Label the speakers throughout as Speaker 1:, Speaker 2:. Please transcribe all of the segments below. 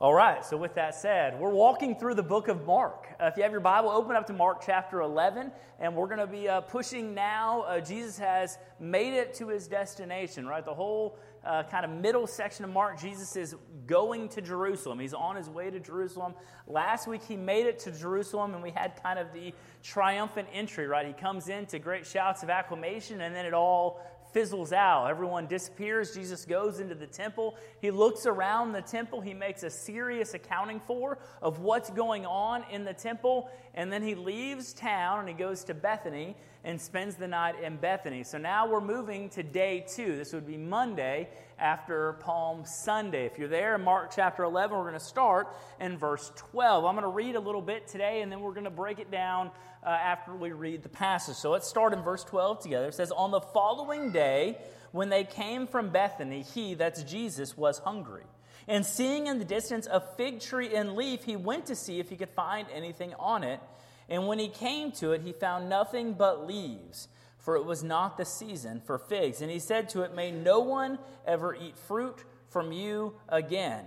Speaker 1: All right, so with that said, we're walking through the book of Mark. Uh, if you have your Bible, open up to Mark chapter 11, and we're going to be uh, pushing now. Uh, Jesus has made it to his destination, right? The whole uh, kind of middle section of Mark, Jesus is going to Jerusalem. He's on his way to Jerusalem. Last week, he made it to Jerusalem, and we had kind of the triumphant entry, right? He comes in to great shouts of acclamation, and then it all fizzles out. Everyone disappears. Jesus goes into the temple. He looks around the temple. He makes a serious accounting for of what's going on in the temple. And then he leaves town and he goes to Bethany and spends the night in Bethany. So now we're moving to day two. This would be Monday after Palm Sunday. If you're there in Mark chapter 11, we're going to start in verse 12. I'm going to read a little bit today and then we're going to break it down uh, after we read the passage. So let's start in verse 12 together. It says, On the following day, when they came from Bethany, he, that's Jesus, was hungry. And seeing in the distance a fig tree in leaf, he went to see if he could find anything on it. And when he came to it, he found nothing but leaves, for it was not the season for figs. And he said to it, May no one ever eat fruit from you again.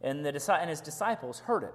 Speaker 1: And, the, and his disciples heard it.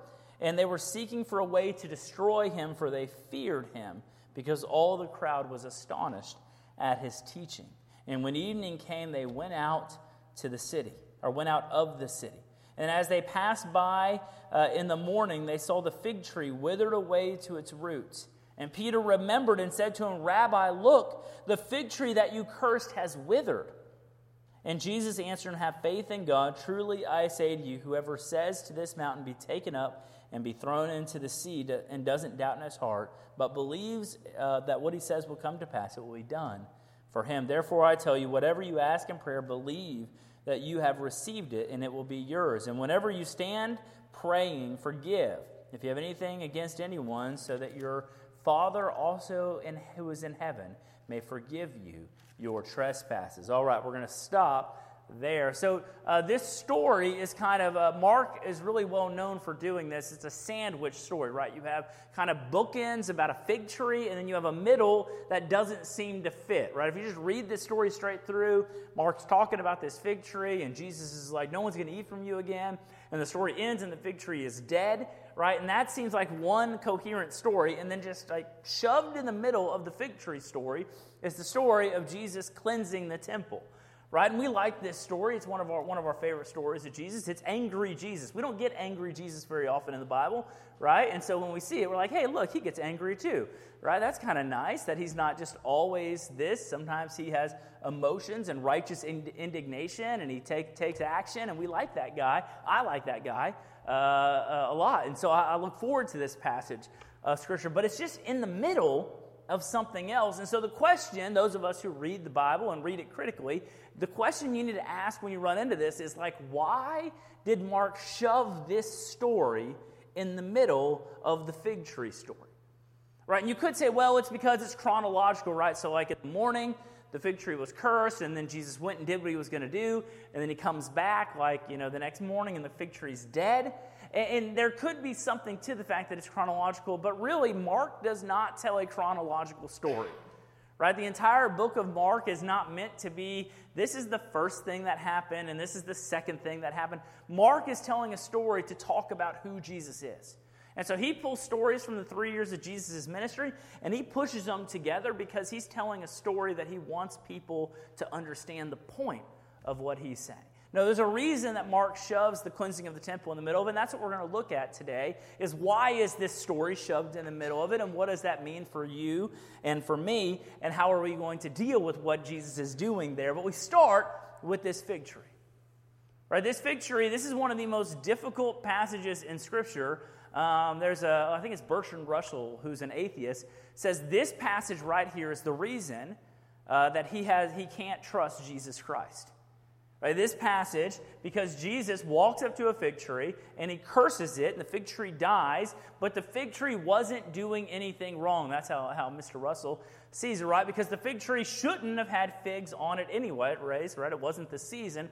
Speaker 1: and they were seeking for a way to destroy him, for they feared him, because all the crowd was astonished at his teaching. And when evening came, they went out to the city, or went out of the city. And as they passed by uh, in the morning, they saw the fig tree withered away to its roots. And Peter remembered and said to him, Rabbi, look, the fig tree that you cursed has withered. And Jesus answered and Have faith in God. Truly I say to you, whoever says to this mountain, Be taken up and be thrown into the sea and doesn't doubt in his heart, but believes uh, that what he says will come to pass, it will be done for him. Therefore, I tell you, whatever you ask in prayer, believe that you have received it and it will be yours. And whenever you stand praying, forgive if you have anything against anyone, so that your Father also in, who is in heaven may forgive you your trespasses. All right, we're going to stop there. So, uh, this story is kind of, uh, Mark is really well known for doing this. It's a sandwich story, right? You have kind of bookends about a fig tree, and then you have a middle that doesn't seem to fit, right? If you just read this story straight through, Mark's talking about this fig tree, and Jesus is like, no one's going to eat from you again. And the story ends, and the fig tree is dead, right? And that seems like one coherent story. And then just like shoved in the middle of the fig tree story is the story of Jesus cleansing the temple right? And we like this story. It's one of our one of our favorite stories of Jesus. It's angry Jesus. We don't get angry Jesus very often in the Bible, right? And so when we see it, we're like, hey, look, he gets angry too, right? That's kind of nice that he's not just always this. Sometimes he has emotions and righteous indignation, and he take, takes action, and we like that guy. I like that guy uh, uh, a lot, and so I, I look forward to this passage of Scripture. But it's just in the middle of something else. And so the question, those of us who read the Bible and read it critically, the question you need to ask when you run into this is like, why did Mark shove this story in the middle of the fig tree story? Right? And you could say, well, it's because it's chronological, right? So, like in the morning, the fig tree was cursed, and then Jesus went and did what he was going to do, and then he comes back, like, you know, the next morning, and the fig tree's dead. And, and there could be something to the fact that it's chronological, but really, Mark does not tell a chronological story right? The entire book of Mark is not meant to be this is the first thing that happened and this is the second thing that happened. Mark is telling a story to talk about who Jesus is. And so he pulls stories from the three years of Jesus' ministry and he pushes them together because he's telling a story that he wants people to understand the point of what he's saying. No, there's a reason that Mark shoves the cleansing of the temple in the middle of it, and that's what we're going to look at today, is why is this story shoved in the middle of it, and what does that mean for you and for me, and how are we going to deal with what Jesus is doing there? But we start with this fig tree. Right, this fig tree, this is one of the most difficult passages in Scripture. Um, there's a, I think it's Bertrand Russell, who's an atheist, says this passage right here is the reason uh, that he, has, he can't trust Jesus Christ Right, this passage, because Jesus walks up to a fig tree and he curses it, and the fig tree dies, but the fig tree wasn't doing anything wrong. That's how, how Mr. Russell sees it, right? Because the fig tree shouldn't have had figs on it anyway, right? It wasn't the season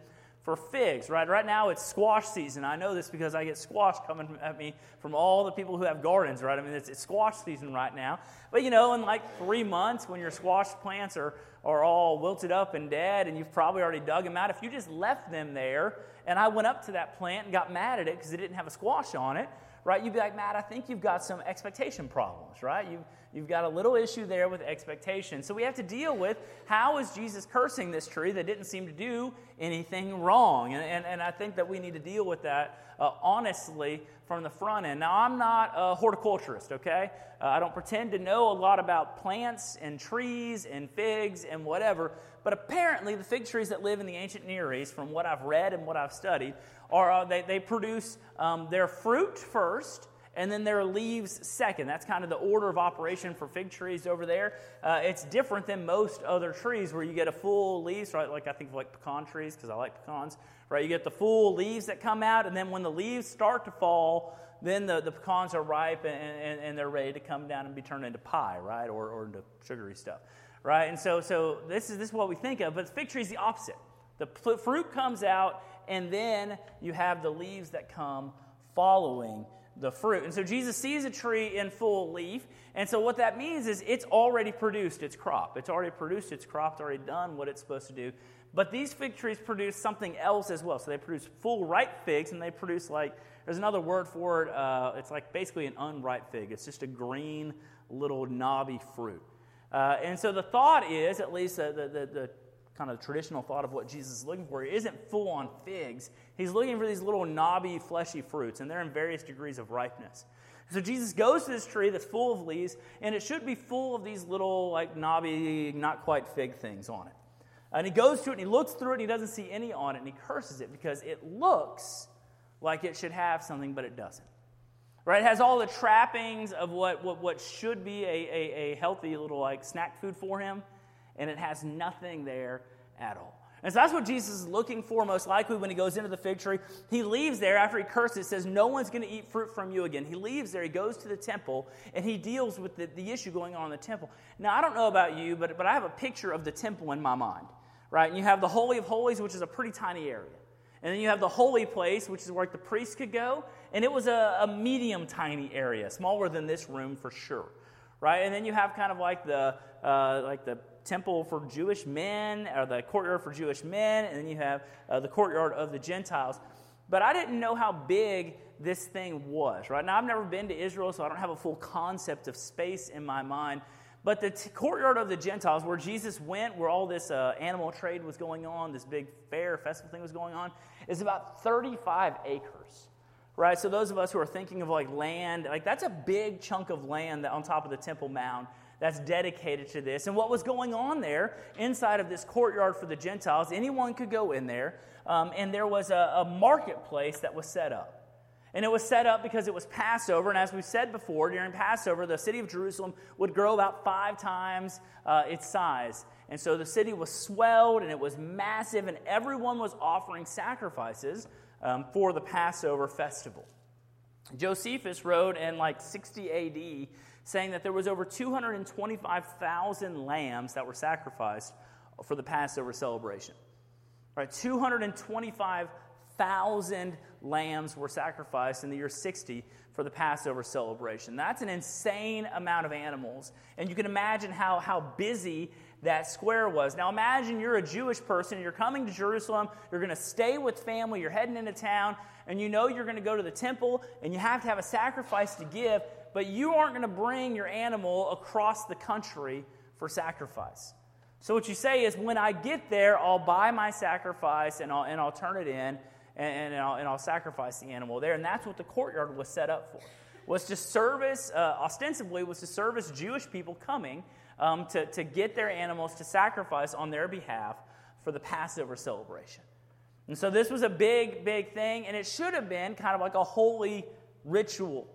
Speaker 1: for figs, right? Right now it's squash season. I know this because I get squash coming at me from all the people who have gardens, right? I mean, it's, it's squash season right now. But you know, in like three months, when your squash plants are, are all wilted up and dead, and you've probably already dug them out, if you just left them there, and I went up to that plant and got mad at it because it didn't have a squash on it, right? You'd be like, Matt, I think you've got some expectation problems, right? You've, You've got a little issue there with expectation. So we have to deal with how is Jesus cursing this tree that didn't seem to do anything wrong? And, and, and I think that we need to deal with that uh, honestly from the front end. Now, I'm not a horticulturist, okay? Uh, I don't pretend to know a lot about plants and trees and figs and whatever, but apparently the fig trees that live in the ancient Near East, from what I've read and what I've studied, are uh, they, they produce um, their fruit first and then their leaves second. That's kind of the order of operation for fig trees over there. Uh, it's different than most other trees where you get a full leaves, right? Like I think of like pecan trees because I like pecans, right? You get the full leaves that come out, and then when the leaves start to fall, then the, the pecans are ripe and, and, and they're ready to come down and be turned into pie, right? Or, or into sugary stuff, right? And so, so this, is, this is what we think of, but fig tree is the opposite. The fruit comes out, and then you have the leaves that come following the fruit. And so Jesus sees a tree in full leaf. And so what that means is it's already produced its crop. It's already produced its crop, it's already done what it's supposed to do. But these fig trees produce something else as well. So they produce full ripe figs, and they produce like, there's another word for it. Uh, it's like basically an unripe fig. It's just a green, little knobby fruit. Uh, and so the thought is, at least the, the, the kind of traditional thought of what Jesus is looking for. He isn't full on figs. He's looking for these little knobby, fleshy fruits, and they're in various degrees of ripeness. So Jesus goes to this tree that's full of leaves, and it should be full of these little, like, knobby, not quite fig things on it. And he goes to it and he looks through it and he doesn't see any on it and he curses it because it looks like it should have something, but it doesn't. Right? It has all the trappings of what, what, what should be a, a, a healthy little like snack food for him, and it has nothing there at all. And so that's what Jesus is looking for most likely when he goes into the fig tree. He leaves there after he curses, says, No one's going to eat fruit from you again. He leaves there, he goes to the temple, and he deals with the, the issue going on in the temple. Now, I don't know about you, but, but I have a picture of the temple in my mind, right? And you have the Holy of Holies, which is a pretty tiny area. And then you have the holy place, which is where the priest could go. And it was a, a medium tiny area, smaller than this room for sure right? And then you have kind of like the uh, like the temple for Jewish men, or the courtyard for Jewish men, and then you have uh, the courtyard of the Gentiles. But I didn't know how big this thing was, right? Now, I've never been to Israel, so I don't have a full concept of space in my mind. But the t- courtyard of the Gentiles, where Jesus went, where all this uh, animal trade was going on, this big fair festival thing was going on, is about 35 acres right? So those of us who are thinking of like land, like that's a big chunk of land that on top of the Temple Mount that's dedicated to this. And what was going on there inside of this courtyard for the Gentiles, anyone could go in there, um, and there was a, a marketplace that was set up. And it was set up because it was Passover. And as we've said before, during Passover, the city of Jerusalem would grow about five times uh, its size. And so the city was swelled and it was massive, and everyone was offering sacrifices um, for the Passover festival. Josephus wrote in like 60 AD saying that there was over 225,000 lambs that were sacrificed for the Passover celebration. All right, 225,000 lambs were sacrificed in the year 60 for the Passover celebration. That's an insane amount of animals. And you can imagine how, how busy that square was. Now imagine you're a Jewish person, you're coming to Jerusalem, you're going to stay with family, you're heading into town, and you know you're going to go to the temple and you have to have a sacrifice to give, but you aren't going to bring your animal across the country for sacrifice. So what you say is, when I get there, I'll buy my sacrifice and I'll, and I'll turn it in and, and, I'll, and I'll sacrifice the animal there. And that's what the courtyard was set up for. Was to service, uh, ostensibly, was to service Jewish people coming um, to, to get their animals to sacrifice on their behalf for the Passover celebration. And so this was a big, big thing, and it should have been kind of like a holy ritual.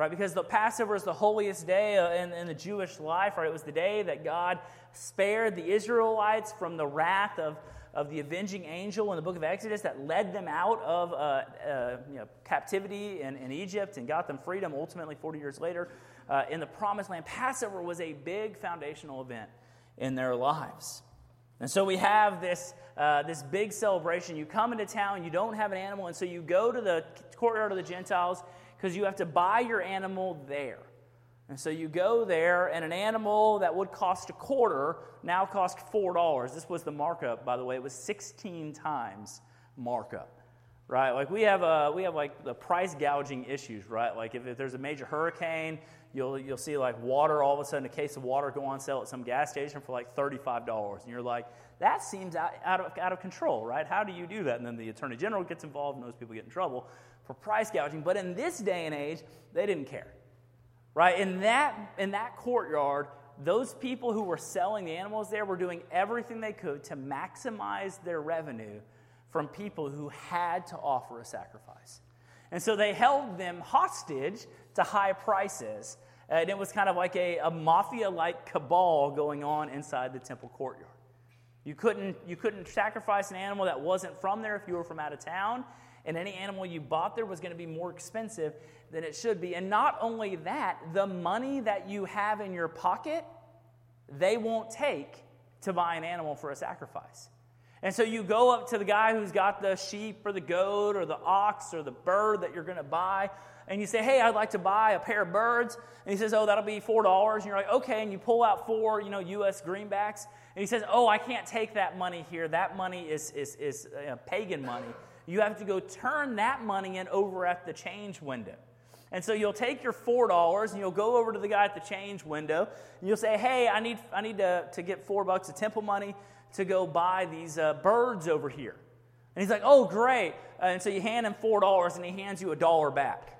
Speaker 1: Right? Because the Passover is the holiest day uh, in, in the Jewish life, right? It was the day that God spared the Israelites from the wrath of, of the avenging angel in the book of Exodus that led them out of uh, uh, you know, captivity in, in, Egypt and got them freedom ultimately 40 years later uh, in the promised land. Passover was a big foundational event in their lives. And so we have this, uh, this big celebration. You come into town, you don't have an animal, and so you go to the courtyard of the Gentiles because you have to buy your animal there. And so you go there, and an animal that would cost a quarter now costs $4. This was the markup, by the way. It was 16 times markup, right? Like we have, a, we have like the price gouging issues, right? Like if, if there's a major hurricane, you'll, you'll see like water, all of a sudden a case of water go on sale at some gas station for like $35. And you're like, that seems out, out, of, out of control, right? How do you do that? And then the attorney general gets involved and those people get in trouble for price gouging. But in this day and age, they didn't care. Right? In that, in that courtyard, those people who were selling the animals there were doing everything they could to maximize their revenue from people who had to offer a sacrifice. And so they held them hostage to high prices. And it was kind of like a, a mafia like cabal going on inside the temple courtyard. You couldn't, you couldn't sacrifice an animal that wasn't from there if you were from out of town and any animal you bought there was going to be more expensive than it should be. And not only that, the money that you have in your pocket, they won't take to buy an animal for a sacrifice. And so you go up to the guy who's got the sheep or the goat or the ox or the bird that you're going to buy, and you say, Hey, I'd like to buy a pair of birds. And he says, Oh, that'll be $4. And you're like, Okay. And you pull out four, you know, U.S. greenbacks. And he says, Oh, I can't take that money here. That money is, is, is uh, pagan money you have to go turn that money in over at the change window. And so you'll take your $4 and you'll go over to the guy at the change window and you'll say, Hey, I need, I need to, to get four bucks of temple money to go buy these uh, birds over here. And he's like, Oh, great. And so you hand him $4 and he hands you a dollar back.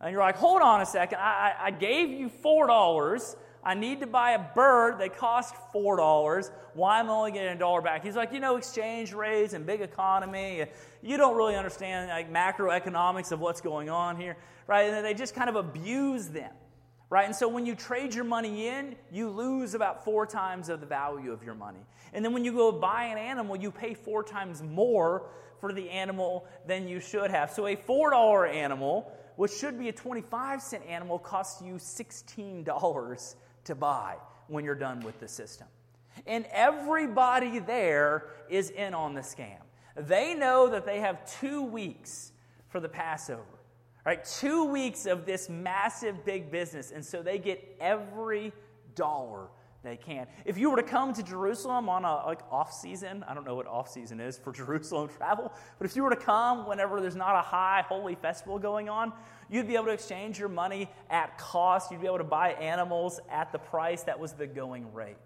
Speaker 1: And you're like, Hold on a second. I, I, I gave you $4 I need to buy a bird. They cost $4. Why am I only getting a dollar back? He's like, you know, exchange rates and big economy. You don't really understand like macroeconomics of what's going on here, right? And they just kind of abuse them, right? And so when you trade your money in, you lose about four times of the value of your money. And then when you go buy an animal, you pay four times more for the animal than you should have. So a $4 animal, which should be a 25 cent animal, costs you $16 to buy when you're done with the system. And everybody there is in on the scam. They know that they have two weeks for the Passover, right? Two weeks of this massive big business. And so they get every dollar they can. If you were to come to Jerusalem on a like off season, I don't know what off season is for Jerusalem travel, but if you were to come whenever there's not a high holy festival going on, you'd be able to exchange your money at cost. You'd be able to buy animals at the price that was the going rate.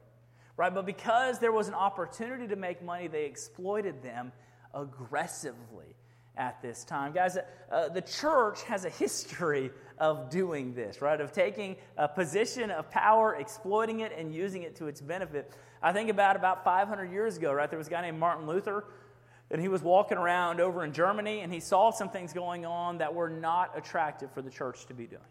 Speaker 1: Right? But because there was an opportunity to make money, they exploited them aggressively at this time. Guys, uh, the church has a history of doing this, right? Of taking a position of power, exploiting it, and using it to its benefit. I think about about 500 years ago, right? There was a guy named Martin Luther, and he was walking around over in Germany, and he saw some things going on that were not attractive for the church to be doing.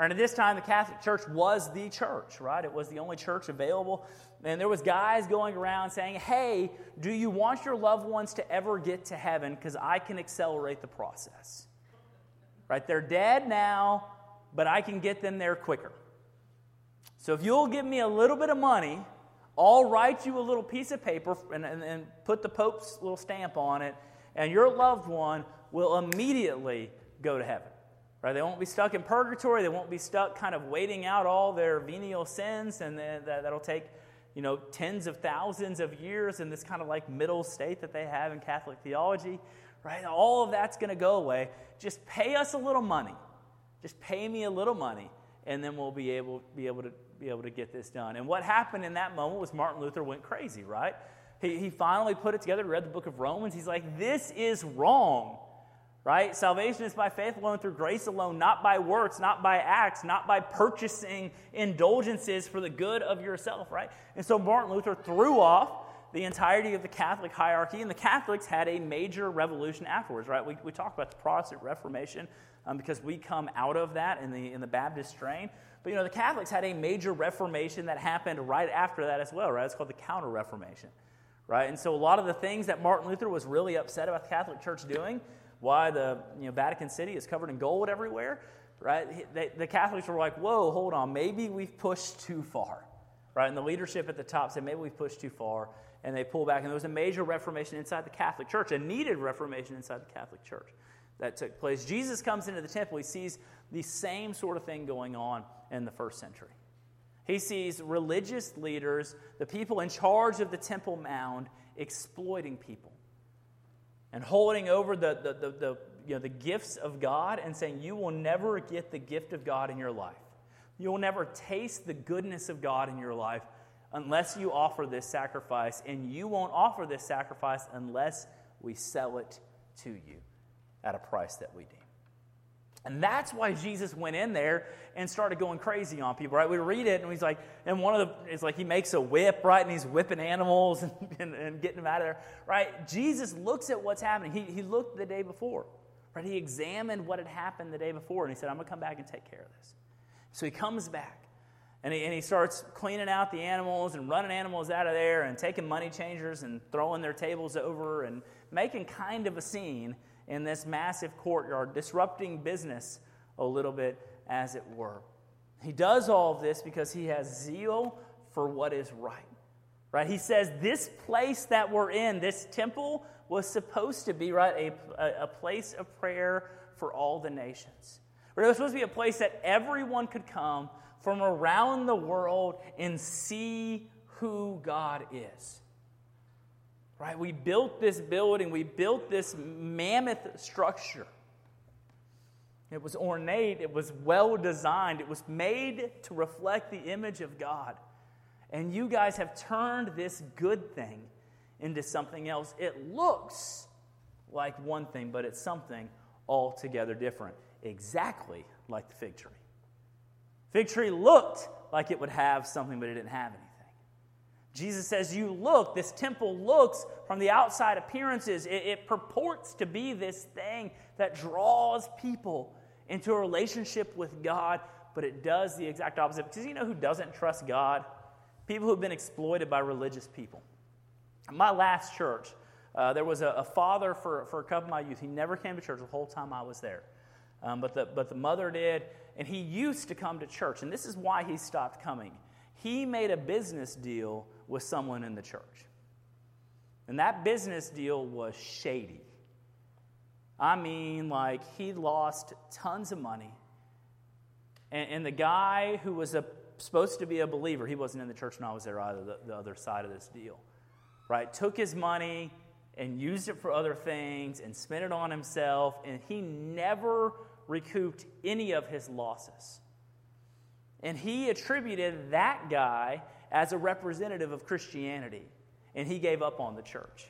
Speaker 1: And at this time, the Catholic Church was the church, right? It was the only church available. And there was guys going around saying, hey, do you want your loved ones to ever get to heaven? Because I can accelerate the process. Right? They're dead now, but I can get them there quicker. So if you'll give me a little bit of money, I'll write you a little piece of paper and, and, and put the Pope's little stamp on it, and your loved one will immediately go to heaven. Right? They won't be stuck in purgatory. They won't be stuck kind of waiting out all their venial sins, and that, that'll take you know, tens of thousands of years in this kind of like middle state that they have in Catholic theology right? All of that's going to go away. Just pay us a little money. Just pay me a little money, and then we'll be able, be able to be able to get this done. And what happened in that moment was Martin Luther went crazy, right? He, he finally put it together, read the book of Romans. He's like, this is wrong, right? Salvation is by faith alone, through grace alone, not by works, not by acts, not by purchasing indulgences for the good of yourself, right? And so Martin Luther threw off the entirety of the Catholic hierarchy, and the Catholics had a major revolution afterwards, right? We, we talk about the Protestant Reformation um, because we come out of that in the, in the Baptist strain. But, you know, the Catholics had a major reformation that happened right after that as well, right? It's called the Counter Reformation, right? And so a lot of the things that Martin Luther was really upset about the Catholic Church doing, why the you know, Vatican City is covered in gold everywhere, right? They, the Catholics were like, whoa, hold on, maybe we've pushed too far, right? And the leadership at the top said, maybe we've pushed too far, and they pulled back. And there was a major reformation inside the Catholic Church, a needed reformation inside the Catholic Church that took place. Jesus comes into the temple, he sees the same sort of thing going on in the first century. He sees religious leaders, the people in charge of the Temple mount, exploiting people and holding over the, the, the, the, you know, the gifts of God and saying, You will never get the gift of God in your life. You will never taste the goodness of God in your life unless you offer this sacrifice, and you won't offer this sacrifice unless we sell it to you at a price that we deem. And that's why Jesus went in there and started going crazy on people, right? We read it and he's like, and one of the, it's like he makes a whip, right? And he's whipping animals and, and, and getting them out of there, right? Jesus looks at what's happening. He, he looked the day before, right? He examined what had happened the day before and he said, I'm going to come back and take care of this. So he comes back and he, and he starts cleaning out the animals and running animals out of there and taking money changers and throwing their tables over and making kind of a scene in this massive courtyard, disrupting business a little bit, as it were. He does all of this because he has zeal for what is right. Right? He says this place that we're in, this temple, was supposed to be, right, a, a place of prayer for all the nations. Right? It was supposed to be a place that everyone could come from around the world and see who God is. Right? We built this building, we built this mammoth structure. It was ornate, it was well designed, it was made to reflect the image of God. And you guys have turned this good thing into something else. It looks like one thing, but it's something altogether different, exactly like the fig tree. Fig tree looked like it would have something, but it didn't have anything. Jesus says, You look, this temple looks from the outside appearances, it, it, purports to be this thing that draws people into a relationship with God, but it does the exact opposite. Because you know who doesn't trust God? People who've been exploited by religious people. my last church, uh, there was a, a, father for, for a couple of my youth. He never came to church the whole time I was there. Um, but, the, but the mother did, and he used to come to church. And this is why he stopped coming. He made a business deal with someone in the church. And that business deal was shady. I mean, like, he lost tons of money. And, and the guy who was a, supposed to be a believer, he wasn't in the church when I was there either, the, the other side of this deal, right? Took his money and used it for other things and spent it on himself, and he never recouped any of his losses. And he attributed that guy as a representative of Christianity, and he gave up on the church.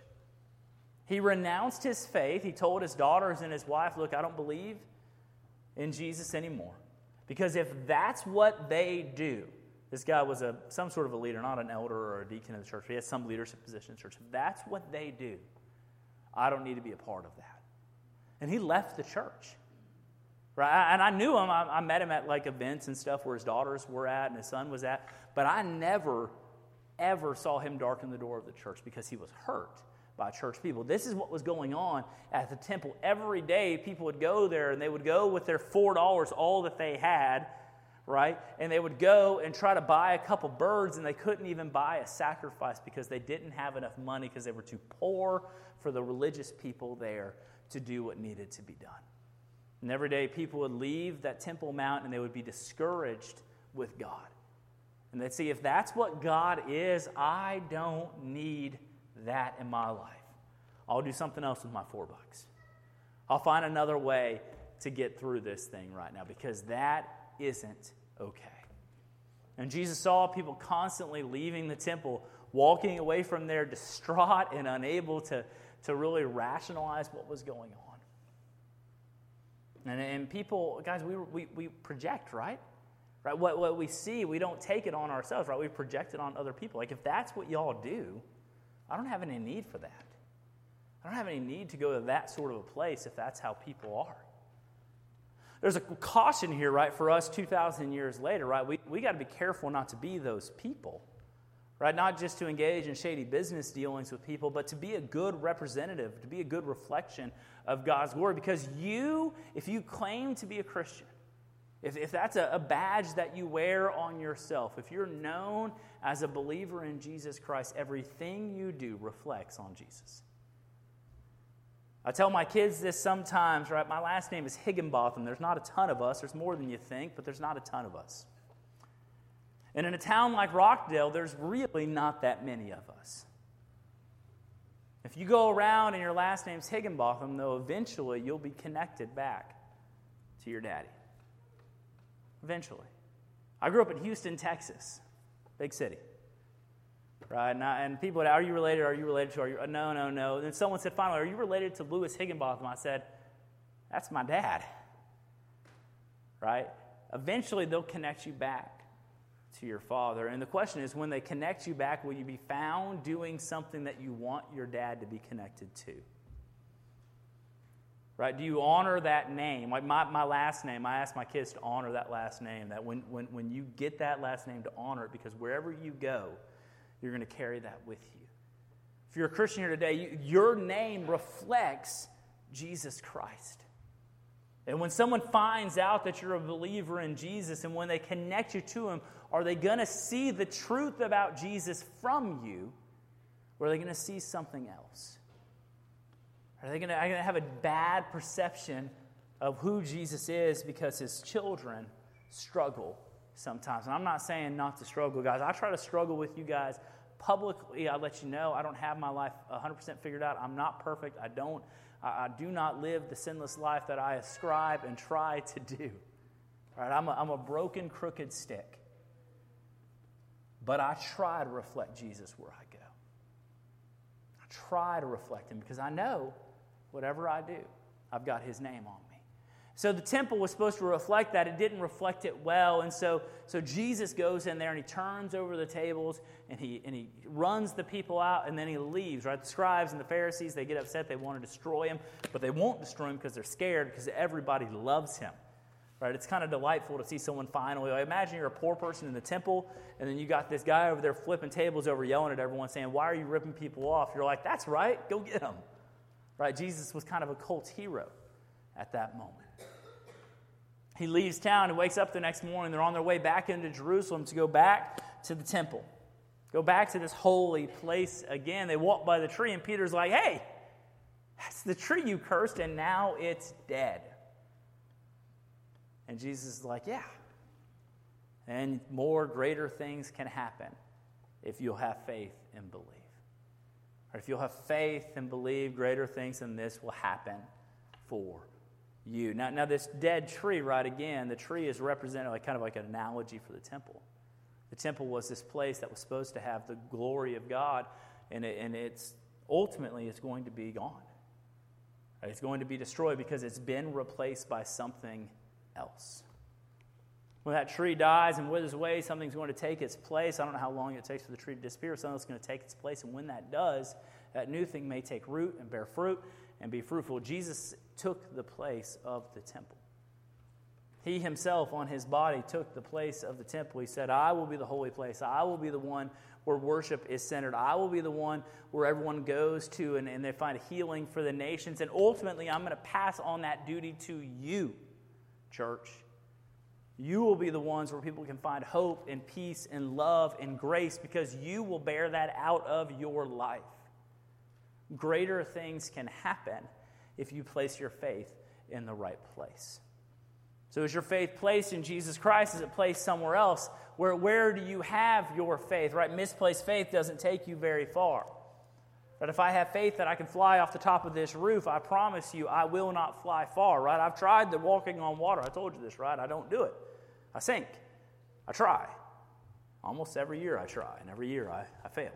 Speaker 1: He renounced his faith. He told his daughters and his wife, Look, I don't believe in Jesus anymore. Because if that's what they do, this guy was a, some sort of a leader, not an elder or a deacon in the church. He had some leadership position in the church. If that's what they do, I don't need to be a part of that. And he left the church. Right? And I knew him. I, I met him at like events and stuff where his daughters were at and his son was at. But I never, ever saw him darken the door of the church because he was hurt by church people. This is what was going on at the temple. Every day, people would go there and they would go with their $4, all that they had, right? And they would go and try to buy a couple birds and they couldn't even buy a sacrifice because they didn't have enough money because they were too poor for the religious people there to do what needed to be done. And every day, people would leave that Temple Mount and they would be discouraged with God. And they'd see if that's what God is, I don't need that in my life. I'll do something else with my four bucks. I'll find another way to get through this thing right now because that isn't okay. And Jesus saw people constantly leaving the temple, walking away from there distraught and unable to, to really rationalize what was going on. And, and people, guys, we, we, we project, right? Right? What, what we see, we don't take it on ourselves, right? We project it on other people. Like, if that's what y'all do, I don't have any need for that. I don't have any need to go to that sort of a place if that's how people are. There's a caution here, right, for us 2,000 years later, right? We, we got to be careful not to be those people, right? Not just to engage in shady business dealings with people, but to be a good representative, to be a good reflection of God's word. Because you, if you claim to be a Christian, if, if that's a, a badge that you wear on yourself, if you're known as a believer in Jesus Christ, everything you do reflects on Jesus. I tell my kids this sometimes, right? My last name is Higginbotham. There's not a ton of us. There's more than you think, but there's not a ton of us. And in a town like Rockdale, there's really not that many of us. If you go around and your last name's Higginbotham, though, eventually you'll be connected back to your daddy. Eventually. I grew up in Houston, Texas, big city. Right? And, I, and people would, are you related? Are you related to? Are you, uh, no, no, no. And someone said, finally, are you related to Lewis Higginbotham? I said, that's my dad. Right? Eventually, they'll connect you back to your father. And the question is, when they connect you back, will you be found doing something that you want your dad to be connected to? right? Do you honor that name? Like my, my last name, I ask my kids to honor that last name, that when, when, when you get that last name, to honor it, because wherever you go, you're going to carry that with you. If you're a Christian here today, you, your name reflects Jesus Christ. And when someone finds out that you're a believer in Jesus and when they connect you to Him, are they going to see the truth about Jesus from you or are they going to see something else? Are they going to have a bad perception of who Jesus is because his children struggle sometimes? And I'm not saying not to struggle, guys. I try to struggle with you guys publicly. I let you know I don't have my life 100% figured out. I'm not perfect. I don't. I, I do not live the sinless life that I ascribe and try to do. Right, I'm a, I'm a broken, crooked stick. But I try to reflect Jesus where I go. I try to reflect him because I know Whatever I do, I've got his name on me. So the temple was supposed to reflect that. It didn't reflect it well. And so, so Jesus goes in there and he turns over the tables and he, and he runs the people out and then he leaves, right? The scribes and the Pharisees, they get upset. They want to destroy him, but they won't destroy him because they're scared because everybody loves him. Right? It's kind of delightful to see someone finally. I imagine you're a poor person in the temple, and then you got this guy over there flipping tables over, yelling at everyone, saying, Why are you ripping people off? You're like, That's right, go get them. Right? Jesus was kind of a cult hero at that moment. He leaves town and wakes up the next morning. They're on their way back into Jerusalem to go back to the temple, go back to this holy place again. They walk by the tree, and Peter's like, hey, that's the tree you cursed, and now it's dead. And Jesus is like, yeah. And more greater things can happen if you'll have faith and believe. Or if you'll have faith and believe, greater things than this will happen for you. Now, now this dead tree, right again, the tree is represented like kind of like an analogy for the temple. The temple was this place that was supposed to have the glory of God, and, it, and it's ultimately it's going to be gone. It's going to be destroyed because it's been replaced by something else. When that tree dies and withers away, something's going to take its place. I don't know how long it takes for the tree to disappear. Something's going to take its place. And when that does, that new thing may take root and bear fruit and be fruitful. Jesus took the place of the temple. He himself, on his body, took the place of the temple. He said, I will be the holy place. I will be the one where worship is centered. I will be the one where everyone goes to and, and they find healing for the nations. And ultimately, I'm going to pass on that duty to you, church. You will be the ones where people can find hope and peace and love and grace because you will bear that out of your life. Greater things can happen if you place your faith in the right place. So, is your faith placed in Jesus Christ? Is it placed somewhere else? Where, where do you have your faith? Right? Misplaced faith doesn't take you very far. But if I have faith that I can fly off the top of this roof, I promise you I will not fly far, right? I've tried the walking on water. I told you this, right? I don't do it. I sink. I try. Almost every year I try, and every year I, I fail.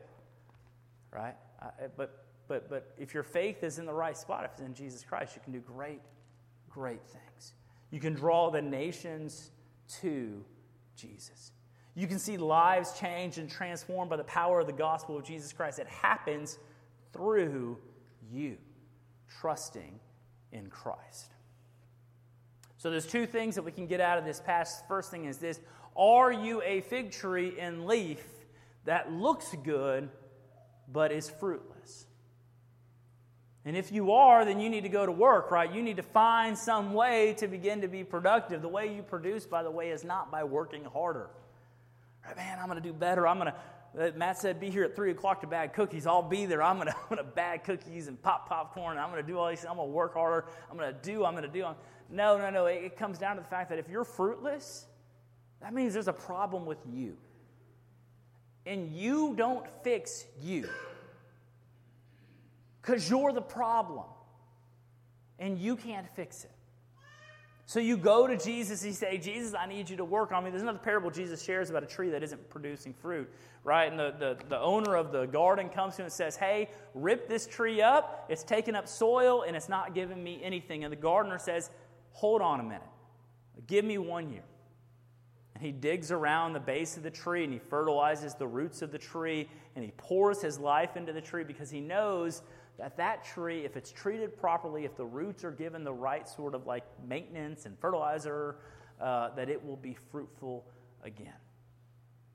Speaker 1: Right? I, but, but, but if your faith is in the right spot, if it's in Jesus Christ, you can do great, great things. You can draw the nations to Jesus. You can see lives changed and transformed by the power of the gospel of Jesus Christ. It happens through you trusting in Christ. So there's two things that we can get out of this passage. First thing is this Are you a fig tree in leaf that looks good but is fruitless? And if you are, then you need to go to work, right? You need to find some way to begin to be productive. The way you produce, by the way, is not by working harder. Right, man, I'm going to do better. I'm going to, uh, Matt said, be here at 3 o'clock to bag cookies. I'll be there. I'm going to, I'm to bag cookies and pop popcorn. I'm going to do all these things. I'm going to work harder. I'm going to do, I'm going to do. No, no, no. It, it comes down to the fact that if you're fruitless, that means there's a problem with you. And you don't fix you because you're the problem and you can't fix it. So you go to Jesus, you say, Jesus, I need you to work on me. There's another parable Jesus shares about a tree that isn't producing fruit, right? And the, the, the owner of the garden comes to him and says, Hey, rip this tree up. It's taking up soil and it's not giving me anything. And the gardener says, Hold on a minute. Give me one year. And he digs around the base of the tree and he fertilizes the roots of the tree and he pours his life into the tree because he knows that that tree, if it's treated properly, if the roots are given the right sort of like maintenance and fertilizer, uh, that it will be fruitful again.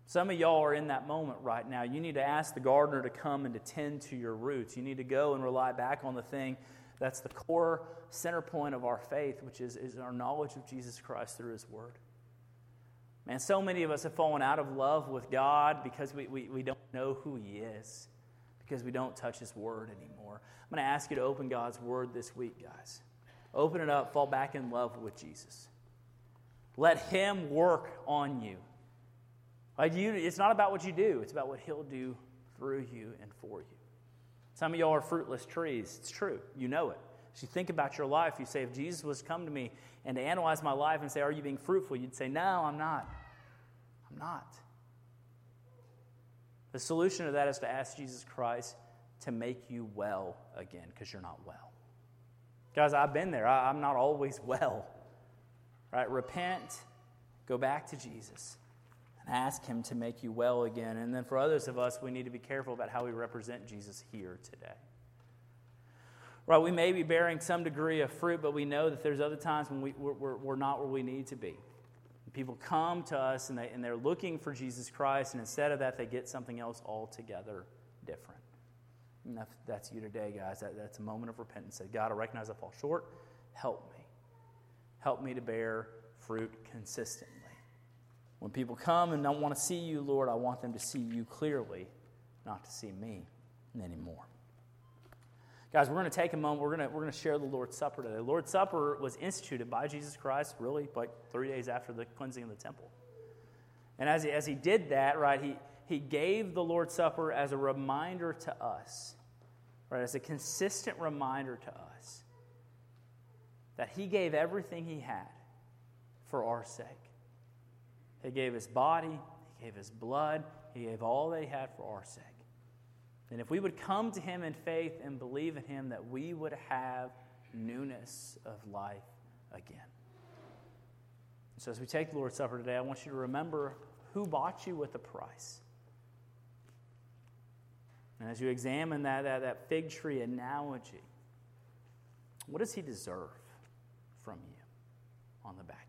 Speaker 1: Some of y'all are in that moment right now. You need to ask the gardener to come and to tend to your roots. You need to go and rely back on the thing that's the core center point of our faith, which is, is our knowledge of Jesus Christ through His Word. Man, so many of us have fallen out of love with God because we, we, we don't know who He is because we don't touch His Word anymore. I'm going to ask you to open God's Word this week, guys. Open it up, fall back in love with Jesus. Let Him work on you. Like you it's not about what you do, it's about what He'll do through you and for you. Some of y'all are fruitless trees. It's true. You know it. As you think about your life, you say, if Jesus was come to me and to analyze my life and say, Are you being fruitful? You'd say, No, I'm not. I'm not. The solution to that is to ask Jesus Christ to make you well again because you're not well. Guys, I've been there. I, am not always well. Right? Repent, go back to Jesus, and ask Him to make you well again. And then for others of us, we need to be careful about how we represent Jesus here today. Right? We may be bearing some degree of fruit, but we know that there's other times when we, we're, we're not where we need to be. People come to us and, they, and they're looking for Jesus Christ, and instead of that, they get something else altogether different. And that's, that's you today, guys. That, that's a moment of repentance. Say, God, I recognize I fall short. Help me. Help me to bear fruit consistently. When people come and don't want to see you, Lord, I want them to see you clearly, not to see me anymore. Guys, we're going to take a moment. We're going to, we're going to share the Lord's Supper today. The Lord's Supper was instituted by Jesus Christ really like three days after the cleansing of the temple. And as he, as he did that, right, he, he gave the Lord's Supper as a reminder to us, right, as a consistent reminder to us that he gave everything he had for our sake. He gave his body, he gave his blood, he gave all that he had for our sake. And if we would come to him in faith and believe in him, that we would have newness of life again. So, as we take the Lord's Supper today, I want you to remember who bought you with a price. And as you examine that, that, that fig tree analogy, what does he deserve from you on the back?